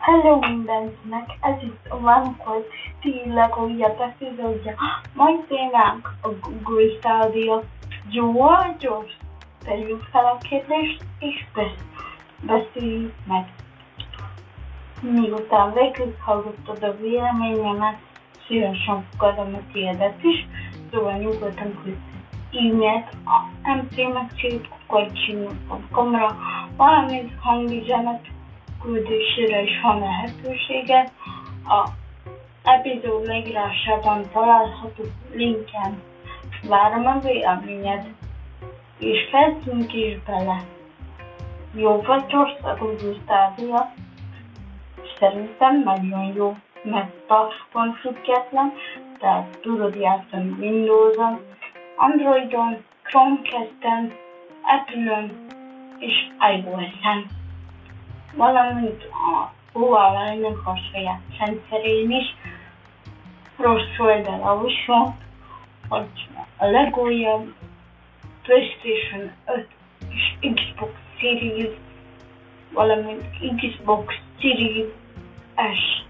Hello mindenkinek, ez itt a Vankot Steel legújabb epizódja. Mai témánk a Google Stadia. Jól gyors, tegyük fel a kérdést, és beszéljük meg. Miután végig hallgattad a véleményemet, szívesen fogadom a tiédet is, szóval nyugodtan küld e-mailt a mcmcsit.com-ra, valamint hangüzenet küldésére is van lehetősége. A epizód leírásában található linken várom a véleményed, és kezdjünk is bele. Jó vagy gyors a Stadia? Szerintem nagyon jó, mert touchpont független, tehát tudod játszani Windows-on, Androidon, Chromecast-en, Apple-on és iOS-en valamint a Huawei-nek a saját rendszerén is. Rossz oldala is van, hogy a legújabb PlayStation 5 és Xbox Series, valamint Xbox Series S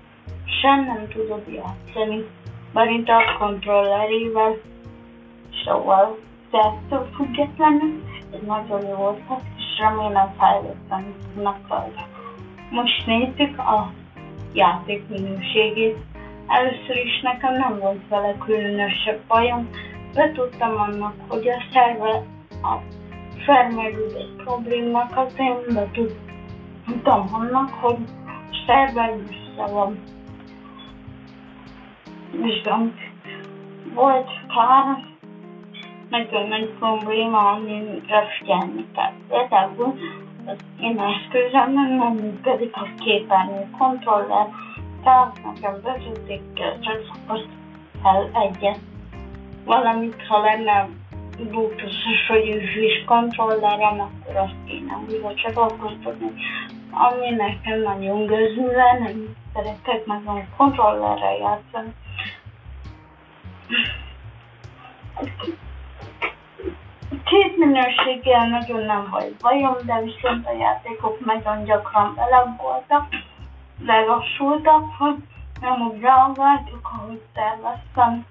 sem nem tudod játszani, bárint a kontrollerével, szóval de függetlenül ez nagyon jó volt, remélem fejleszteni tudnak. Most nézzük a játék minőségét. Először is nekem nem volt vele különösebb bajom, de tudtam annak, hogy a szerve a felmerül egy problémák, azért de tudtam annak, hogy a szerve vissza van. Viszont volt pár nagy probléma, amire figyelni kell. Például az én eszközömön nem működik a képernyő kontroller, tehát nekem vezetékkel csak fel egyet. Valamit, ha lenne bluetooth vagy üzlis kontrollerem, akkor azt kéne újra csatlakoztatni, ami nekem nagyon gözművel, nem szeretek nagyon kontrollerrel játszani minőséggel nagyon nem volt bajom, de viszont a játékok nagyon gyakran velem voltak, lelassultak, hogy nem úgy reagáltuk, ahogy terveztem.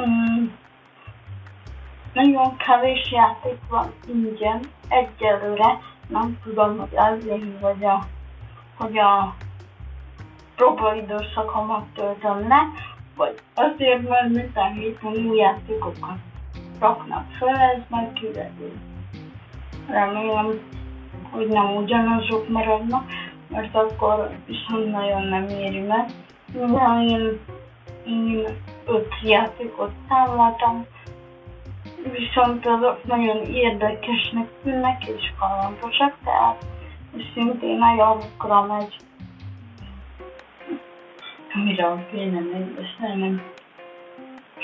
Mm. Nagyon kevés játék van ingyen, egyelőre nem tudom, hogy az én vagy a, hogy a próba időszakomat töltöm le, vagy azért, mert minden héten új játékokat raknak fel, ez majd kiderül. Remélem, hogy nem ugyanazok maradnak, mert akkor viszont nagyon nem éri meg. Mivel én, én öt játékot számoltam, viszont azok nagyon érdekesnek tűnnek és kalandosak, tehát szintén a javukra megy kéne még beszélnem.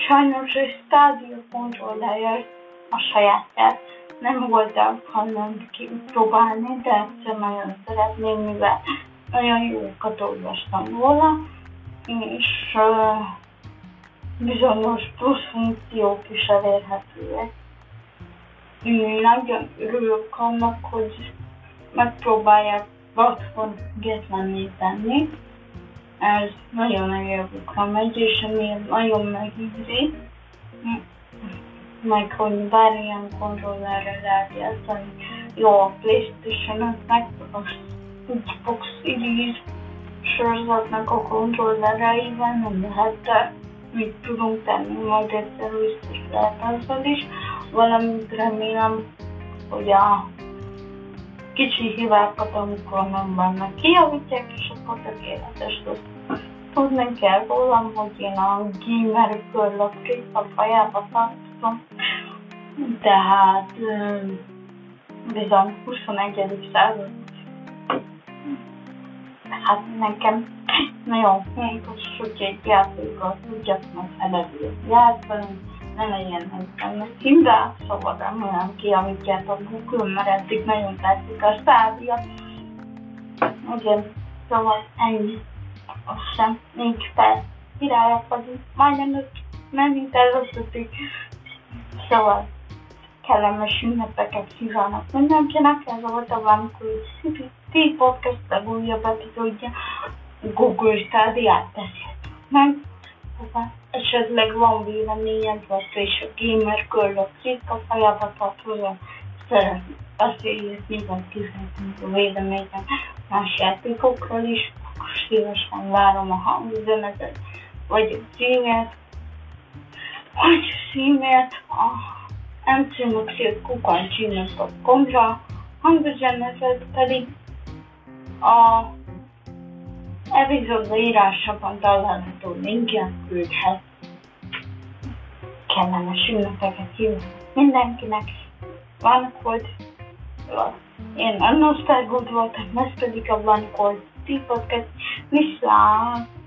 Sajnos egy stádió kontrollerje a sajátját nem volt alkalmam kipróbálni, de egyszer nagyon szeretném, mivel nagyon jókat olvastam volna, és uh, bizonyos plusz funkciók is elérhetőek. Én nagyon örülök annak, hogy megpróbálják platform függetlenné tenni, ez nagyon nagyobbukkal megy, és ami nagyon megízi, meg hogy bármilyen kontrollerre lehet játszani. Jó, a Playstation 5-nek, a Xbox Series sorozatnak a kontrollereivel nem lehet, de mit tudunk tenni, majd egyszer biztos lehet azzal is, valamint remélem, hogy a kicsi hibákat, amikor nem vannak kijavítják, és akkor tökéletes lesz. Tudni kell rólam, hogy én a gamer körlökét a fajába tartom, tehát bizony 21. század. Hát nekem nagyon fontos, hogy egy játékot tudjak meg eledül játszani, ne legyen nekem szinte szóval remélem ki, amit a Google, mert eddig nagyon tetszik a stádia. Igen, szóval ennyi. Azt sem, nincs perc. Királyak vagyunk, majdnem öt, nem mint előszöttig. Szóval kellemes ünnepeket kívánok mindenkinek, ez volt a Vancouver City. Podcast legújabb epizódja Google stádiát beszélt meg. Esetleg van véleményed, vagy te is a gamer girl a kritka fejába tartozom, szeretnék beszélgetni, vagy kifejezni a véleményem más játékokról is, akkor szívesen várom a hangüzenetet, vagy a címet, vagy a címet a mcmaxiot.com-ra, hangüzenetet pedig a epizód írásában található linkjen küldhet. Kellemes ünnepeket kívánok mindenkinek. Vannak volt, én a Nostalgót voltam, ez pedig a Vankolt Podcast. Viszlát!